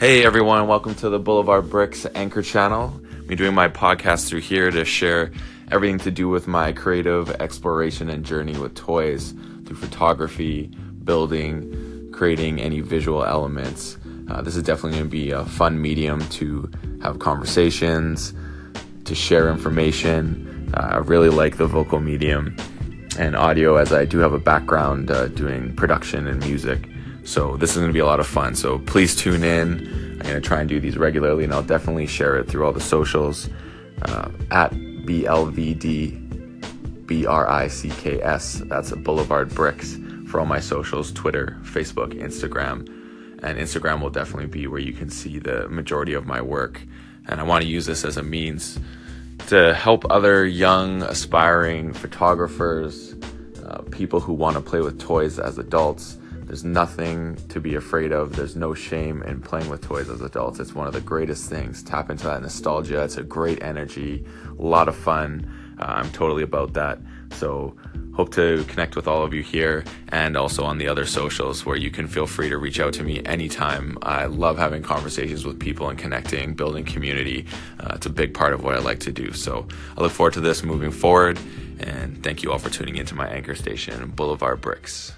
Hey everyone, welcome to the Boulevard Bricks Anchor channel. I'm doing my podcast through here to share everything to do with my creative exploration and journey with toys through photography, building, creating any visual elements. Uh, this is definitely going to be a fun medium to have conversations, to share information. Uh, I really like the vocal medium and audio as I do have a background uh, doing production and music. So this is going to be a lot of fun. So please tune in. I'm going to try and do these regularly, and I'll definitely share it through all the socials uh, at BLVD B R I C K S. That's Boulevard Bricks for all my socials Twitter, Facebook, Instagram. And Instagram will definitely be where you can see the majority of my work. And I want to use this as a means to help other young, aspiring photographers, uh, people who want to play with toys as adults there's nothing to be afraid of. There's no shame in playing with toys as adults. It's one of the greatest things. Tap into that nostalgia. It's a great energy, a lot of fun. Uh, I'm totally about that. So, hope to connect with all of you here and also on the other socials where you can feel free to reach out to me anytime. I love having conversations with people and connecting, building community. Uh, it's a big part of what I like to do. So, I look forward to this moving forward. And thank you all for tuning into my anchor station, Boulevard Bricks.